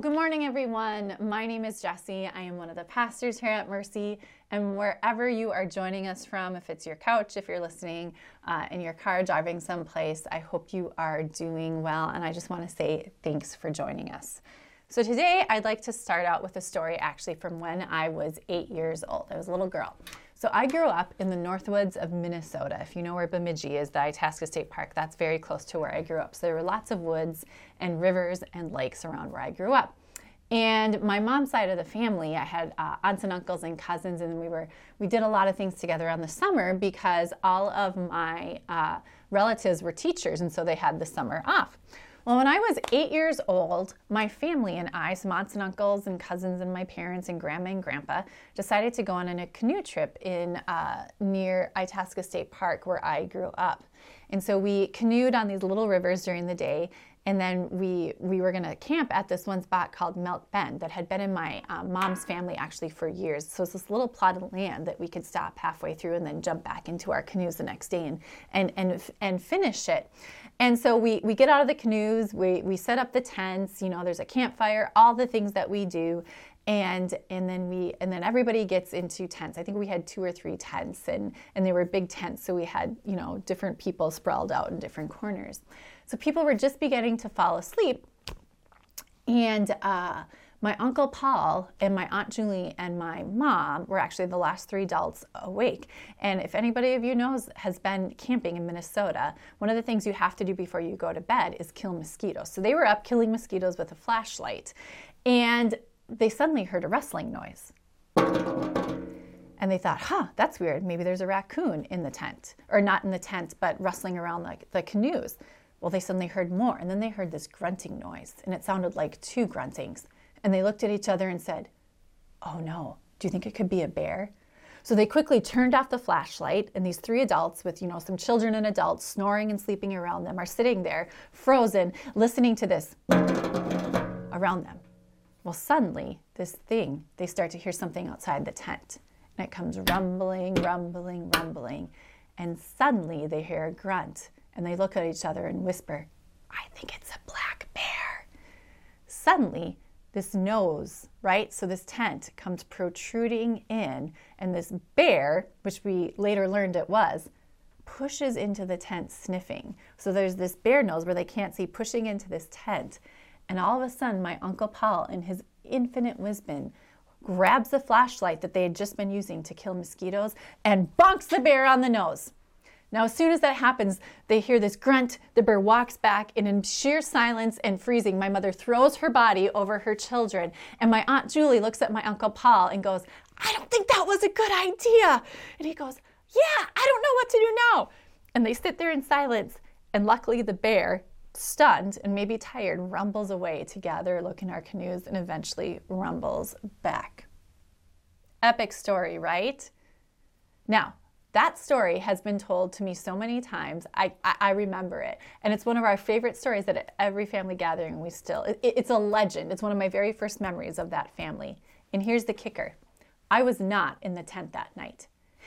Well, good morning, everyone. My name is Jessie. I am one of the pastors here at Mercy. And wherever you are joining us from, if it's your couch, if you're listening uh, in your car, driving someplace, I hope you are doing well. And I just want to say thanks for joining us. So, today I'd like to start out with a story actually from when I was eight years old. I was a little girl. So I grew up in the Northwoods of Minnesota. If you know where Bemidji is, the Itasca State Park, that's very close to where I grew up. So there were lots of woods and rivers and lakes around where I grew up. And my mom's side of the family, I had uh, aunts and uncles and cousins, and we were we did a lot of things together on the summer because all of my uh, relatives were teachers, and so they had the summer off. Well, when I was eight years old, my family and I, some aunts and uncles and cousins and my parents and grandma and grandpa, decided to go on a canoe trip in uh, near Itasca State Park where I grew up. And so we canoed on these little rivers during the day and then we we were going to camp at this one spot called Milk Bend that had been in my um, mom's family actually for years. So it's this little plot of land that we could stop halfway through and then jump back into our canoes the next day and and and, and finish it. And so we, we get out of the canoes, we, we set up the tents, you know, there's a campfire, all the things that we do. And and then we and then everybody gets into tents. I think we had two or three tents and, and they were big tents, so we had, you know, different people sprawled out in different corners. So people were just beginning to fall asleep. And uh, my uncle Paul and my aunt Julie and my mom were actually the last three adults awake. And if anybody of you knows has been camping in Minnesota, one of the things you have to do before you go to bed is kill mosquitoes. So they were up killing mosquitoes with a flashlight, and they suddenly heard a rustling noise. And they thought, huh, that's weird. Maybe there's a raccoon in the tent, or not in the tent, but rustling around like the canoes. Well, they suddenly heard more, and then they heard this grunting noise, and it sounded like two gruntings. And they looked at each other and said, Oh no, do you think it could be a bear? So they quickly turned off the flashlight, and these three adults, with you know some children and adults snoring and sleeping around them, are sitting there, frozen, listening to this around them. Well, suddenly, this thing, they start to hear something outside the tent, and it comes rumbling, rumbling, rumbling, and suddenly they hear a grunt, and they look at each other and whisper, I think it's a black bear. Suddenly, this nose, right? So this tent comes protruding in, and this bear, which we later learned it was, pushes into the tent sniffing. So there's this bear nose where they can't see pushing into this tent. And all of a sudden, my Uncle Paul, in his infinite wisdom, grabs the flashlight that they had just been using to kill mosquitoes and bonks the bear on the nose. Now, as soon as that happens, they hear this grunt. The bear walks back, and in sheer silence and freezing, my mother throws her body over her children. And my Aunt Julie looks at my Uncle Paul and goes, I don't think that was a good idea. And he goes, Yeah, I don't know what to do now. And they sit there in silence. And luckily, the bear, stunned and maybe tired, rumbles away to gather look in our canoes and eventually rumbles back. Epic story, right? Now, that story has been told to me so many times. I, I, I, remember it. And it's one of our favorite stories that at every family gathering we still, it, it's a legend. It's one of my very first memories of that family. And here's the kicker I was not in the tent that night.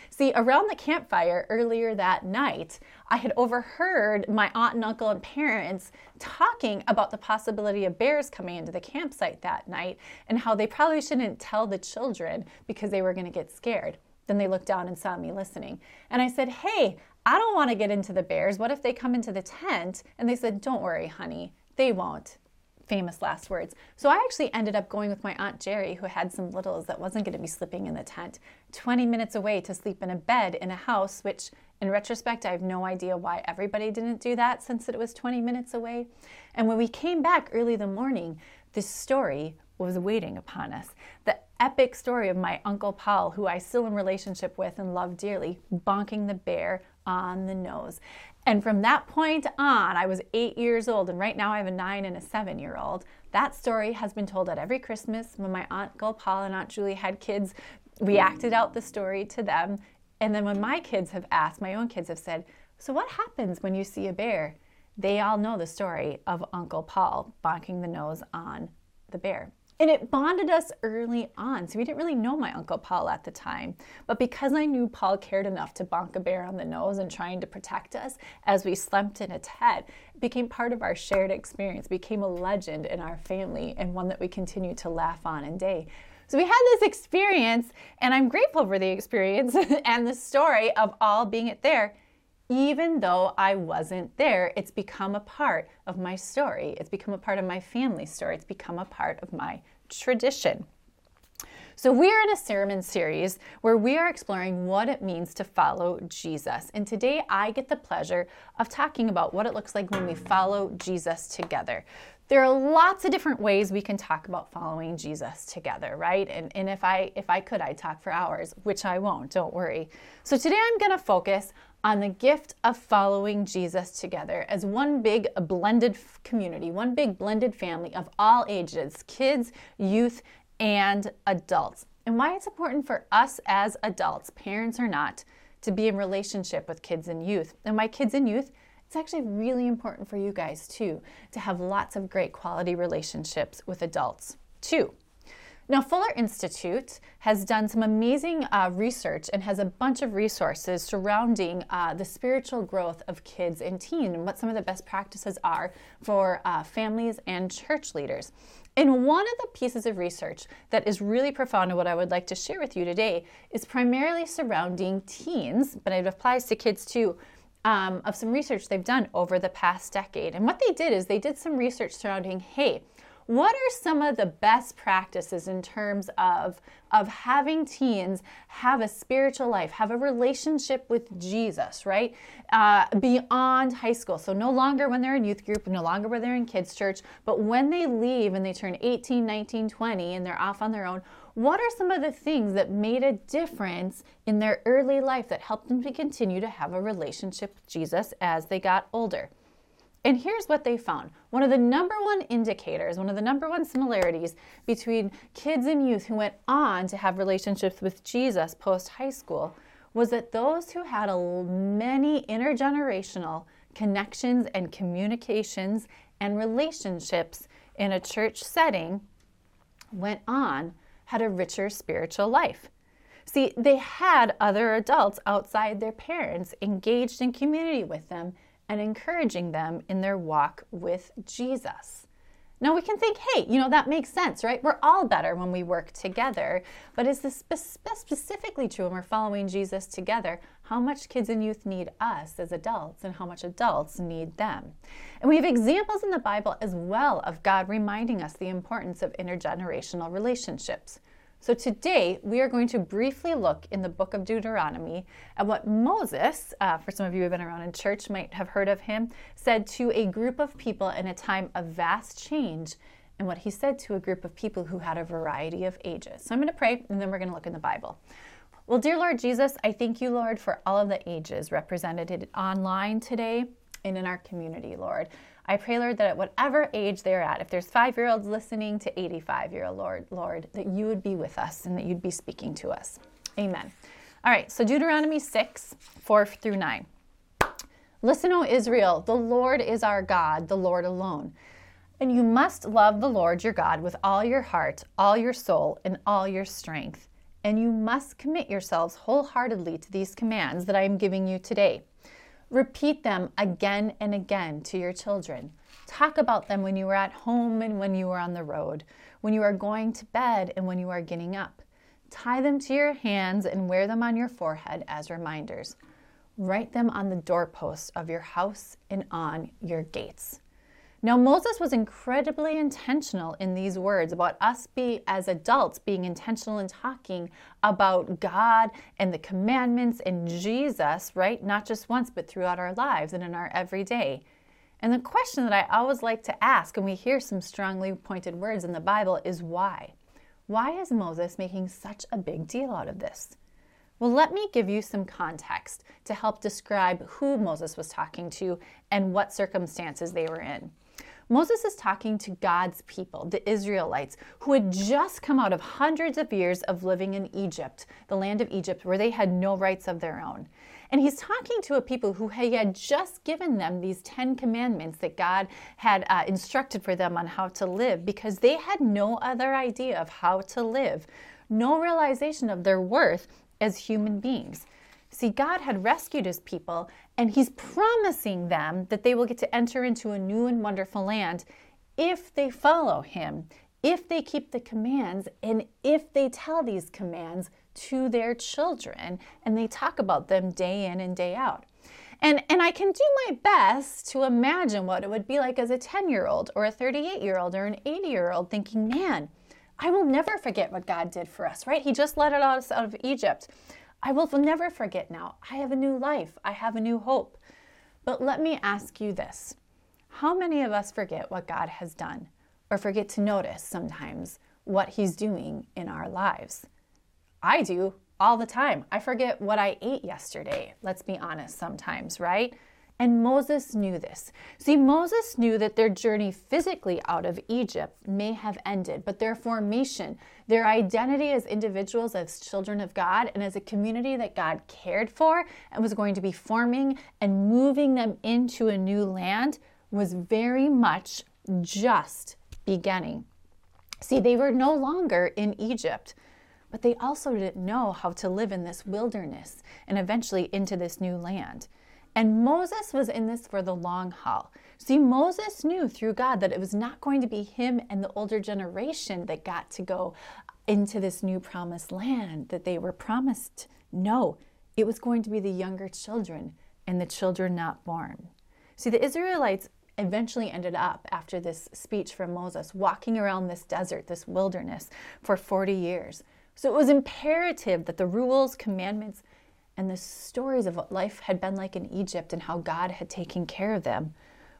See, around the campfire earlier that night, I had overheard my aunt and uncle and parents talking about the possibility of bears coming into the campsite that night and how they probably shouldn't tell the children because they were going to get scared. Then they looked down and saw me listening. And I said, Hey, I don't want to get into the bears. What if they come into the tent? And they said, Don't worry, honey, they won't. Famous last words. So I actually ended up going with my Aunt Jerry, who had some littles that wasn't going to be sleeping in the tent, 20 minutes away to sleep in a bed in a house, which in retrospect, I have no idea why everybody didn't do that since it was 20 minutes away. And when we came back early the morning, this story was waiting upon us. The epic story of my Uncle Paul, who I still in relationship with and love dearly, bonking the bear on the nose. And from that point on, I was eight years old, and right now I have a nine and a seven year old. That story has been told at every Christmas. When my Uncle Paul and Aunt Julie had kids, we acted out the story to them. And then when my kids have asked, my own kids have said, So what happens when you see a bear? They all know the story of Uncle Paul bonking the nose on the bear. And it bonded us early on. So we didn't really know my Uncle Paul at the time. But because I knew Paul cared enough to bonk a bear on the nose and trying to protect us as we slept in its head, it became part of our shared experience, became a legend in our family and one that we continue to laugh on and day. So we had this experience, and I'm grateful for the experience and the story of all being it there even though I wasn't there, it's become a part of my story. It's become a part of my family story. It's become a part of my tradition. So, we are in a sermon series where we are exploring what it means to follow Jesus. And today I get the pleasure of talking about what it looks like when we follow Jesus together. There are lots of different ways we can talk about following Jesus together, right? And, and if I if I could, I'd talk for hours, which I won't, don't worry. So today I'm gonna focus on the gift of following Jesus together as one big blended community, one big blended family of all ages kids, youth, and adults. And why it's important for us as adults, parents or not, to be in relationship with kids and youth. And why kids and youth, it's actually really important for you guys too to have lots of great quality relationships with adults too. Now, Fuller Institute has done some amazing uh, research and has a bunch of resources surrounding uh, the spiritual growth of kids and teens and what some of the best practices are for uh, families and church leaders. And one of the pieces of research that is really profound and what I would like to share with you today is primarily surrounding teens, but it applies to kids too. Um, of some research they've done over the past decade. And what they did is they did some research surrounding hey, what are some of the best practices in terms of, of having teens have a spiritual life, have a relationship with Jesus, right? Uh, beyond high school. So, no longer when they're in youth group, no longer when they're in kids' church, but when they leave and they turn 18, 19, 20, and they're off on their own, what are some of the things that made a difference in their early life that helped them to continue to have a relationship with Jesus as they got older? And here's what they found. One of the number one indicators, one of the number one similarities between kids and youth who went on to have relationships with Jesus post high school was that those who had a many intergenerational connections and communications and relationships in a church setting went on had a richer spiritual life. See, they had other adults outside their parents engaged in community with them and encouraging them in their walk with Jesus. Now we can think, hey, you know, that makes sense, right? We're all better when we work together. But is this specifically true when we're following Jesus together? How much kids and youth need us as adults and how much adults need them? And we have examples in the Bible as well of God reminding us the importance of intergenerational relationships. So today we are going to briefly look in the book of Deuteronomy at what Moses, uh, for some of you who have been around in church, might have heard of him, said to a group of people in a time of vast change, and what he said to a group of people who had a variety of ages. So I'm going to pray, and then we're going to look in the Bible. Well, dear Lord Jesus, I thank you, Lord, for all of the ages represented online today and in our community, Lord. I pray, Lord, that at whatever age they're at, if there's five year olds listening to 85 year old Lord, Lord, that you would be with us and that you'd be speaking to us. Amen. All right, so Deuteronomy 6, 4 through 9. Listen, O Israel, the Lord is our God, the Lord alone. And you must love the Lord your God with all your heart, all your soul, and all your strength. And you must commit yourselves wholeheartedly to these commands that I am giving you today. Repeat them again and again to your children. Talk about them when you are at home and when you are on the road, when you are going to bed and when you are getting up. Tie them to your hands and wear them on your forehead as reminders. Write them on the doorposts of your house and on your gates. Now, Moses was incredibly intentional in these words about us be as adults being intentional in talking about God and the commandments and Jesus, right? Not just once, but throughout our lives and in our everyday. And the question that I always like to ask, and we hear some strongly pointed words in the Bible, is why? Why is Moses making such a big deal out of this? Well, let me give you some context to help describe who Moses was talking to and what circumstances they were in. Moses is talking to God's people, the Israelites, who had just come out of hundreds of years of living in Egypt, the land of Egypt, where they had no rights of their own. And he's talking to a people who had just given them these 10 commandments that God had uh, instructed for them on how to live because they had no other idea of how to live, no realization of their worth as human beings. See, God had rescued his people, and he's promising them that they will get to enter into a new and wonderful land if they follow him, if they keep the commands, and if they tell these commands to their children and they talk about them day in and day out. And, and I can do my best to imagine what it would be like as a 10 year old or a 38 year old or an 80 year old thinking, man, I will never forget what God did for us, right? He just led us out of Egypt. I will never forget now. I have a new life, I have a new hope. But let me ask you this how many of us forget what God has done or forget to notice sometimes what He's doing in our lives? I do all the time. I forget what I ate yesterday, let's be honest, sometimes, right? And Moses knew this. See, Moses knew that their journey physically out of Egypt may have ended, but their formation, their identity as individuals, as children of God, and as a community that God cared for and was going to be forming and moving them into a new land was very much just beginning. See, they were no longer in Egypt but they also didn't know how to live in this wilderness and eventually into this new land. And Moses was in this for the long haul. See, Moses knew through God that it was not going to be him and the older generation that got to go into this new promised land that they were promised. No, it was going to be the younger children and the children not born. See, the Israelites eventually ended up, after this speech from Moses, walking around this desert, this wilderness, for 40 years. So it was imperative that the rules, commandments, and the stories of what life had been like in Egypt and how God had taken care of them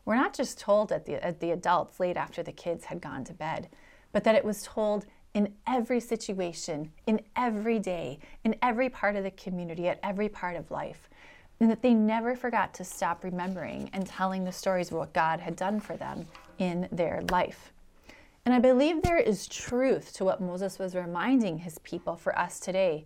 were not just told at the, at the adults late after the kids had gone to bed, but that it was told in every situation, in every day, in every part of the community, at every part of life. And that they never forgot to stop remembering and telling the stories of what God had done for them in their life. And I believe there is truth to what Moses was reminding his people for us today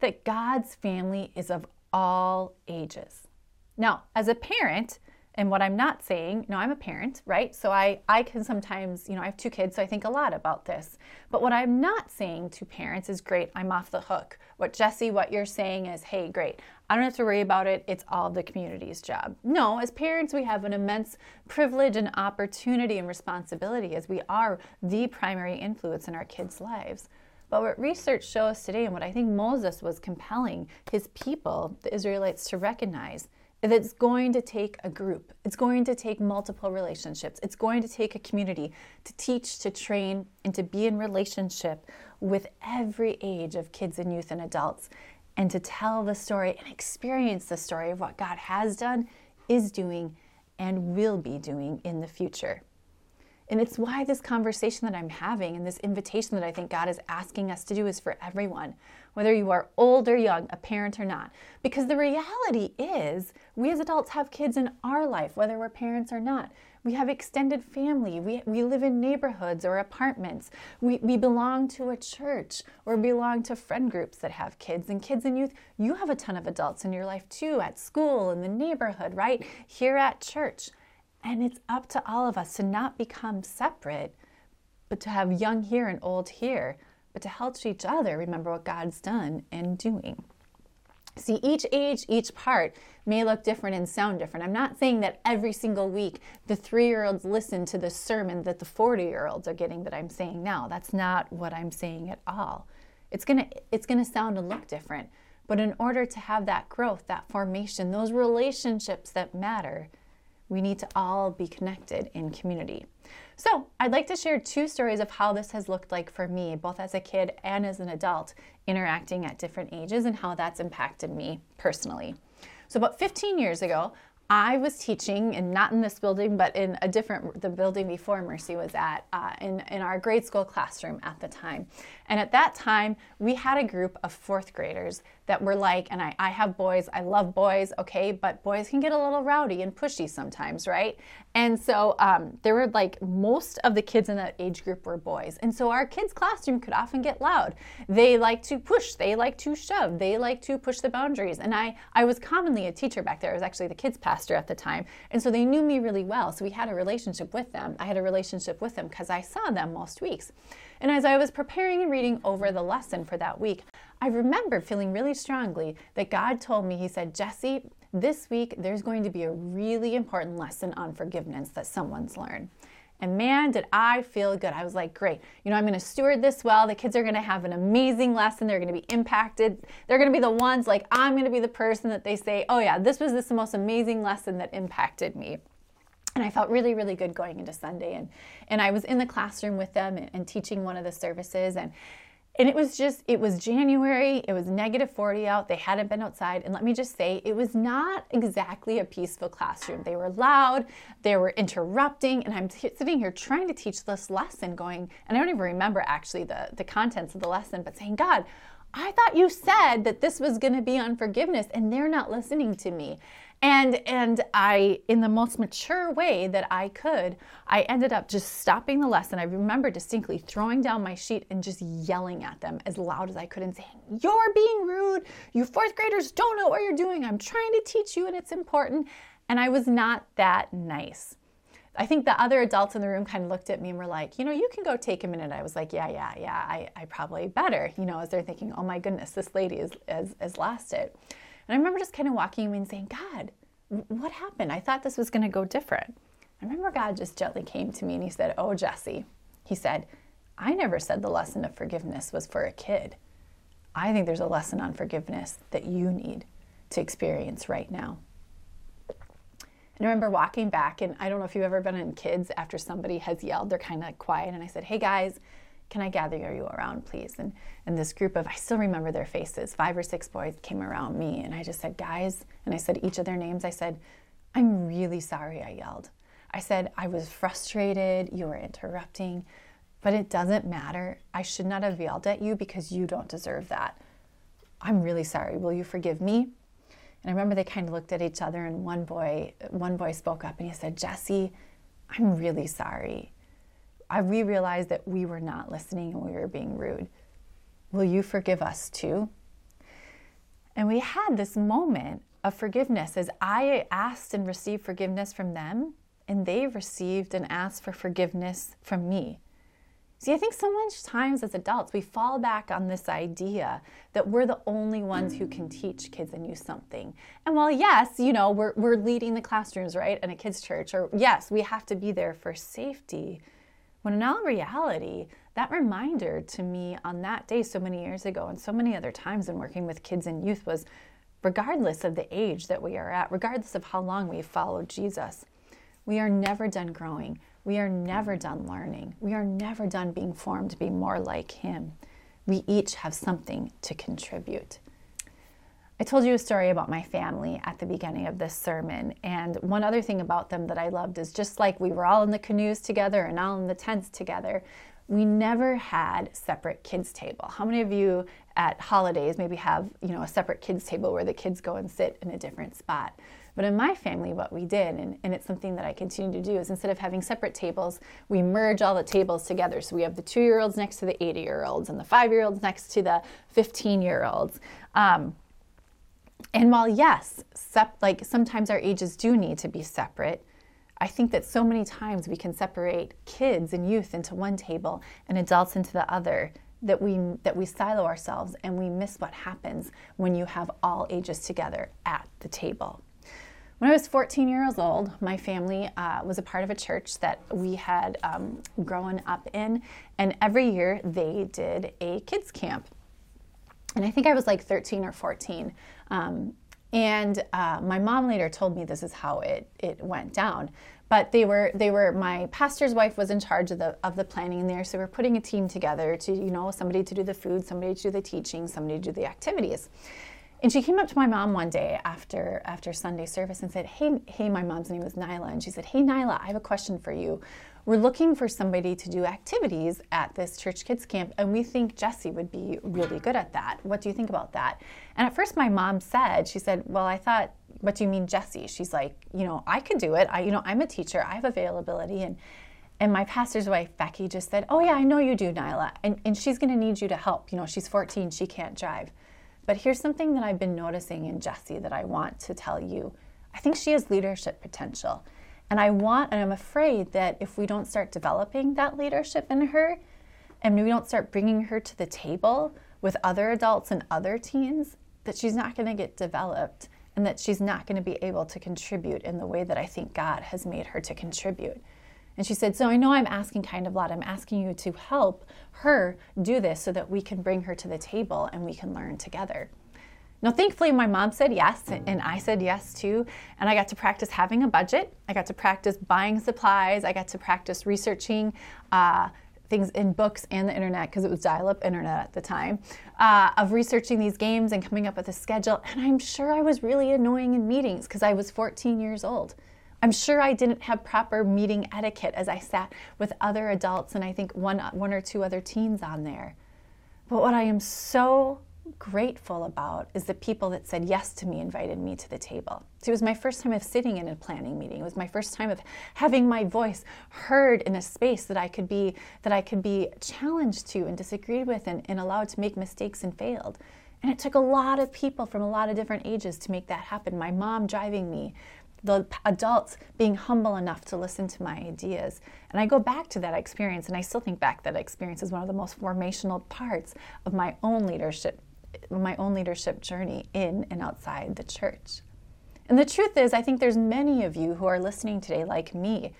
that God's family is of all ages. Now, as a parent, and what I'm not saying, no, I'm a parent, right? So I, I can sometimes, you know, I have two kids, so I think a lot about this. But what I'm not saying to parents is great, I'm off the hook. What Jessie, what you're saying is, hey, great, I don't have to worry about it. It's all the community's job. No, as parents, we have an immense privilege and opportunity and responsibility as we are the primary influence in our kids' lives. But what research shows today, and what I think Moses was compelling his people, the Israelites, to recognize, it's going to take a group. It's going to take multiple relationships. It's going to take a community to teach, to train, and to be in relationship with every age of kids and youth and adults and to tell the story and experience the story of what God has done, is doing, and will be doing in the future. And it's why this conversation that I'm having and this invitation that I think God is asking us to do is for everyone, whether you are old or young, a parent or not. Because the reality is, we as adults have kids in our life, whether we're parents or not. We have extended family. We, we live in neighborhoods or apartments. We, we belong to a church or belong to friend groups that have kids. And kids and youth, you have a ton of adults in your life too, at school, in the neighborhood, right? Here at church. And it's up to all of us to not become separate, but to have young here and old here, but to help each other remember what God's done and doing. See, each age, each part may look different and sound different. I'm not saying that every single week the three year olds listen to the sermon that the 40 year olds are getting that I'm saying now. That's not what I'm saying at all. It's gonna, it's gonna sound and look different. But in order to have that growth, that formation, those relationships that matter, we need to all be connected in community. So, I'd like to share two stories of how this has looked like for me, both as a kid and as an adult, interacting at different ages and how that's impacted me personally. So, about 15 years ago, I was teaching, and not in this building, but in a different, the building before Mercy was at, uh, in, in our grade school classroom at the time. And at that time, we had a group of fourth graders that were like, and I, I have boys, I love boys, okay, but boys can get a little rowdy and pushy sometimes, right? And so um, there were like most of the kids in that age group were boys. And so our kids' classroom could often get loud. They like to push, they like to shove, they like to push the boundaries. And I, I was commonly a teacher back there. I was actually the kids' pastor at the time. And so they knew me really well. So we had a relationship with them. I had a relationship with them because I saw them most weeks. And as I was preparing and reading over the lesson for that week, I remember feeling really strongly that God told me, He said, Jessie, this week there's going to be a really important lesson on forgiveness that someone's learned. And man, did I feel good. I was like, great. You know, I'm going to steward this well. The kids are going to have an amazing lesson. They're going to be impacted. They're going to be the ones, like, I'm going to be the person that they say, oh, yeah, this was this most amazing lesson that impacted me and I felt really, really good going into Sunday. And, and I was in the classroom with them and, and, teaching one of the services. And, and it was just, it was January, it was negative 40 out. They hadn't been outside. And let me just say, it was not exactly a peaceful classroom. They were loud, they were interrupting. And I'm t- sitting here trying to teach this lesson, going, and I don't even remember actually the, the contents of the lesson, but saying, God, I thought you said that this was going to be on forgiveness, and they're not listening to me and and i in the most mature way that i could i ended up just stopping the lesson. I remember distinctly throwing down my sheet and just yelling at them as loud as i could and saying you're being rude. You fourth graders don't know what you're doing. I'm trying to teach you and it's important. And i was not that nice. I think the other adults in the room kind of looked at me and were like, you know, you can go take a minute. I was like, yeah, yeah, yeah, I, I probably better, you know, as they're thinking, oh my goodness, this lady is, has, has lost it. And I remember just kind of walking away and saying, God, what happened? I thought this was going to go different. I remember God just gently came to me and he said, Oh, Jessie, he said, I never said the lesson of forgiveness was for a kid. I think there's a lesson on forgiveness that you need to experience right now. And I remember walking back, and I don't know if you've ever been in kids after somebody has yelled, they're kind of quiet. And I said, Hey guys, can I gather you around, please? And, and this group of, I still remember their faces, five or six boys came around me, and I just said, guys, and I said each of their names. I said, I'm really sorry I yelled. I said, I was frustrated, you were interrupting, but it doesn't matter. I should not have yelled at you because you don't deserve that. I'm really sorry. Will you forgive me? And I remember they kind of looked at each other, and one boy, one boy spoke up and he said, Jessie, I'm really sorry. I, we realized that we were not listening and we were being rude. Will you forgive us too? And we had this moment of forgiveness as I asked and received forgiveness from them, and they received and asked for forgiveness from me. See, I think so much times as adults, we fall back on this idea that we're the only ones who can teach kids and youth something. And while, yes, you know, we're, we're leading the classrooms, right, in a kids' church, or yes, we have to be there for safety, when in all reality, that reminder to me on that day so many years ago and so many other times in working with kids and youth was regardless of the age that we are at, regardless of how long we've followed Jesus, we are never done growing. We are never mm-hmm. done learning. We are never done being formed to be more like Him. We each have something to contribute. I told you a story about my family at the beginning of this sermon. And one other thing about them that I loved is just like we were all in the canoes together and all in the tents together, we never had separate kids table. How many of you at holidays maybe have, you know, a separate kids table where the kids go and sit in a different spot? But in my family, what we did, and, and it's something that I continue to do, is instead of having separate tables, we merge all the tables together. So we have the two year olds next to the 80 year olds and the five year olds next to the 15 year olds. Um, and while, yes, sep- like sometimes our ages do need to be separate, I think that so many times we can separate kids and youth into one table and adults into the other that we that we silo ourselves and we miss what happens when you have all ages together at the table. When I was 14 years old, my family uh, was a part of a church that we had um, grown up in, and every year they did a kids camp. And I think I was like 13 or 14. Um, and uh, my mom later told me this is how it, it went down. But they were they were my pastor's wife was in charge of the of the planning there, so we're putting a team together to you know somebody to do the food, somebody to do the teaching, somebody to do the activities. And she came up to my mom one day after after Sunday service and said, "Hey, hey, my mom's name was Nyla." And she said, "Hey, Nyla, I have a question for you. We're looking for somebody to do activities at this church kids camp, and we think Jessie would be really good at that. What do you think about that?" And at first, my mom said, "She said, well, I thought, what do you mean, Jessie?" She's like, "You know, I could do it. I, you know, I'm a teacher. I have availability." And and my pastor's wife, Becky, just said, Oh, yeah, I know you do, Nyla. And, and she's going to need you to help. You know, she's 14, she can't drive. But here's something that I've been noticing in Jessie that I want to tell you. I think she has leadership potential. And I want, and I'm afraid that if we don't start developing that leadership in her, and we don't start bringing her to the table with other adults and other teens, that she's not going to get developed and that she's not going to be able to contribute in the way that I think God has made her to contribute. And she said, So I know I'm asking kind of a lot. I'm asking you to help her do this so that we can bring her to the table and we can learn together. Now, thankfully, my mom said yes, and I said yes too. And I got to practice having a budget. I got to practice buying supplies. I got to practice researching uh, things in books and the internet because it was dial up internet at the time uh, of researching these games and coming up with a schedule. And I'm sure I was really annoying in meetings because I was 14 years old. I'm sure I didn't have proper meeting etiquette as I sat with other adults and I think one, one or two other teens on there. But what I am so grateful about is the people that said yes to me invited me to the table. So it was my first time of sitting in a planning meeting. It was my first time of having my voice heard in a space that I could be that I could be challenged to and disagreed with and, and allowed to make mistakes and failed. And it took a lot of people from a lot of different ages to make that happen. My mom driving me, the adults being humble enough to listen to my ideas. And I go back to that experience, and I still think back that experience is one of the most formational parts of my own leadership, my own leadership journey in and outside the church. And the truth is, I think there's many of you who are listening today like me,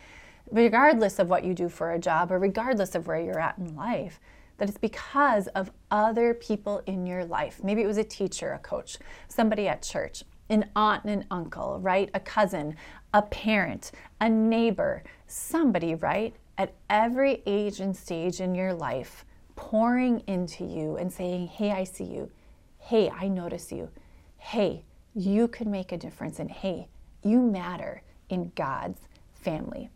regardless of what you do for a job or regardless of where you're at in life, that it's because of other people in your life. Maybe it was a teacher, a coach, somebody at church, an aunt and an uncle, right? A cousin, a parent, a neighbor, somebody, right? At every age and stage in your life, pouring into you and saying, Hey, I see you. Hey, I notice you. Hey, you could make a difference. And hey, you matter in God's family.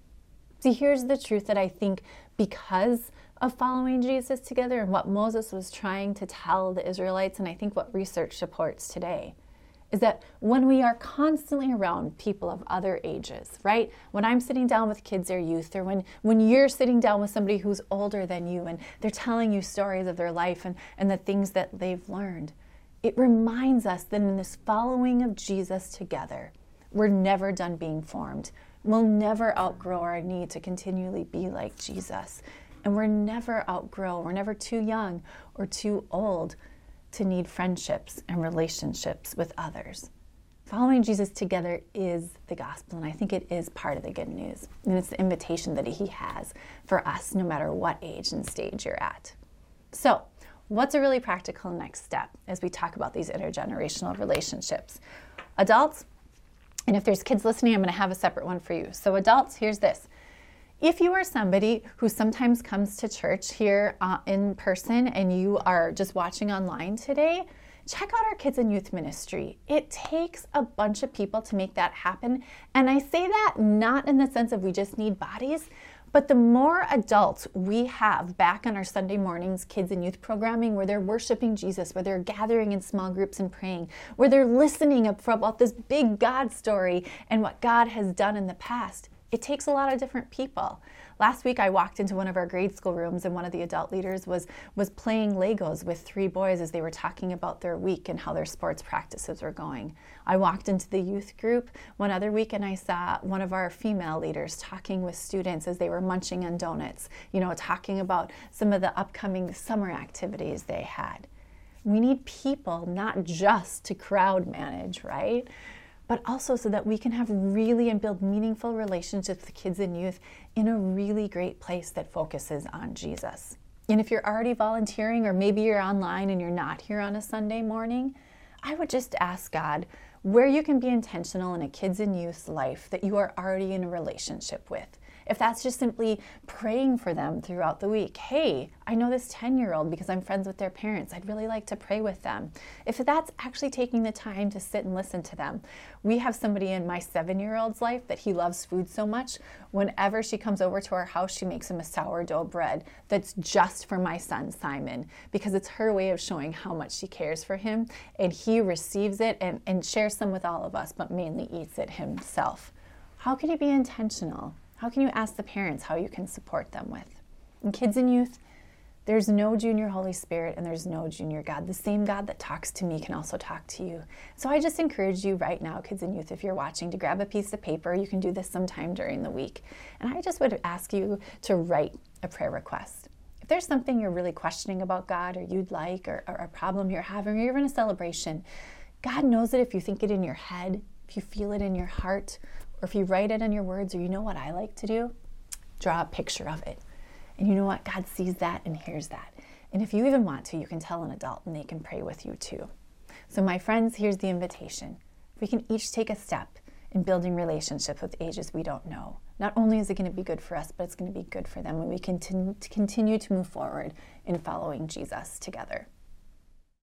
See, here's the truth that I think because of following Jesus together and what Moses was trying to tell the Israelites, and I think what research supports today is that when we are constantly around people of other ages, right? When I'm sitting down with kids or youth, or when, when you're sitting down with somebody who's older than you and they're telling you stories of their life and, and the things that they've learned, it reminds us that in this following of Jesus together, we're never done being formed. We'll never outgrow our need to continually be like Jesus. And we're never outgrow, we're never too young or too old to need friendships and relationships with others. Following Jesus together is the gospel, and I think it is part of the good news. And it's the invitation that He has for us, no matter what age and stage you're at. So, what's a really practical next step as we talk about these intergenerational relationships? Adults, and if there's kids listening, I'm going to have a separate one for you. So, adults, here's this if you are somebody who sometimes comes to church here uh, in person and you are just watching online today, check out our kids and youth ministry. It takes a bunch of people to make that happen. And I say that not in the sense of we just need bodies, but the more adults we have back on our Sunday mornings, kids and youth programming, where they're worshiping Jesus, where they're gathering in small groups and praying, where they're listening up about this big God story and what God has done in the past, it takes a lot of different people. Last week I walked into one of our grade school rooms and one of the adult leaders was was playing Legos with three boys as they were talking about their week and how their sports practices were going. I walked into the youth group one other week and I saw one of our female leaders talking with students as they were munching on donuts, you know, talking about some of the upcoming summer activities they had. We need people not just to crowd manage, right? But also so that we can have really and build meaningful relationships with kids and youth in a really great place that focuses on Jesus. And if you're already volunteering, or maybe you're online and you're not here on a Sunday morning, I would just ask God where you can be intentional in a kids and youth life that you are already in a relationship with. If that's just simply praying for them throughout the week, hey, I know this 10 year old because I'm friends with their parents. I'd really like to pray with them. If that's actually taking the time to sit and listen to them, we have somebody in my seven year old's life that he loves food so much. Whenever she comes over to our house, she makes him a sourdough bread that's just for my son Simon because it's her way of showing how much she cares for him. And he receives it and, and shares some with all of us, but mainly eats it himself. How can you be intentional? How can you ask the parents how you can support them with? And kids and youth, there's no junior Holy Spirit and there's no junior God. The same God that talks to me can also talk to you. So I just encourage you right now, kids and youth, if you're watching, to grab a piece of paper. You can do this sometime during the week. And I just would ask you to write a prayer request. If there's something you're really questioning about God or you'd like, or, or a problem you're having, or you're a celebration, God knows it if you think it in your head, if you feel it in your heart, or if you write it in your words, or you know what I like to do? Draw a picture of it and you know what? God sees that and hears that. And if you even want to, you can tell an adult and they can pray with you too. So, my friends, here's the invitation. We can each take a step in building relationships with ages we don't know. Not only is it going to be good for us, but it's going to be good for them when we continue to move forward in following Jesus together.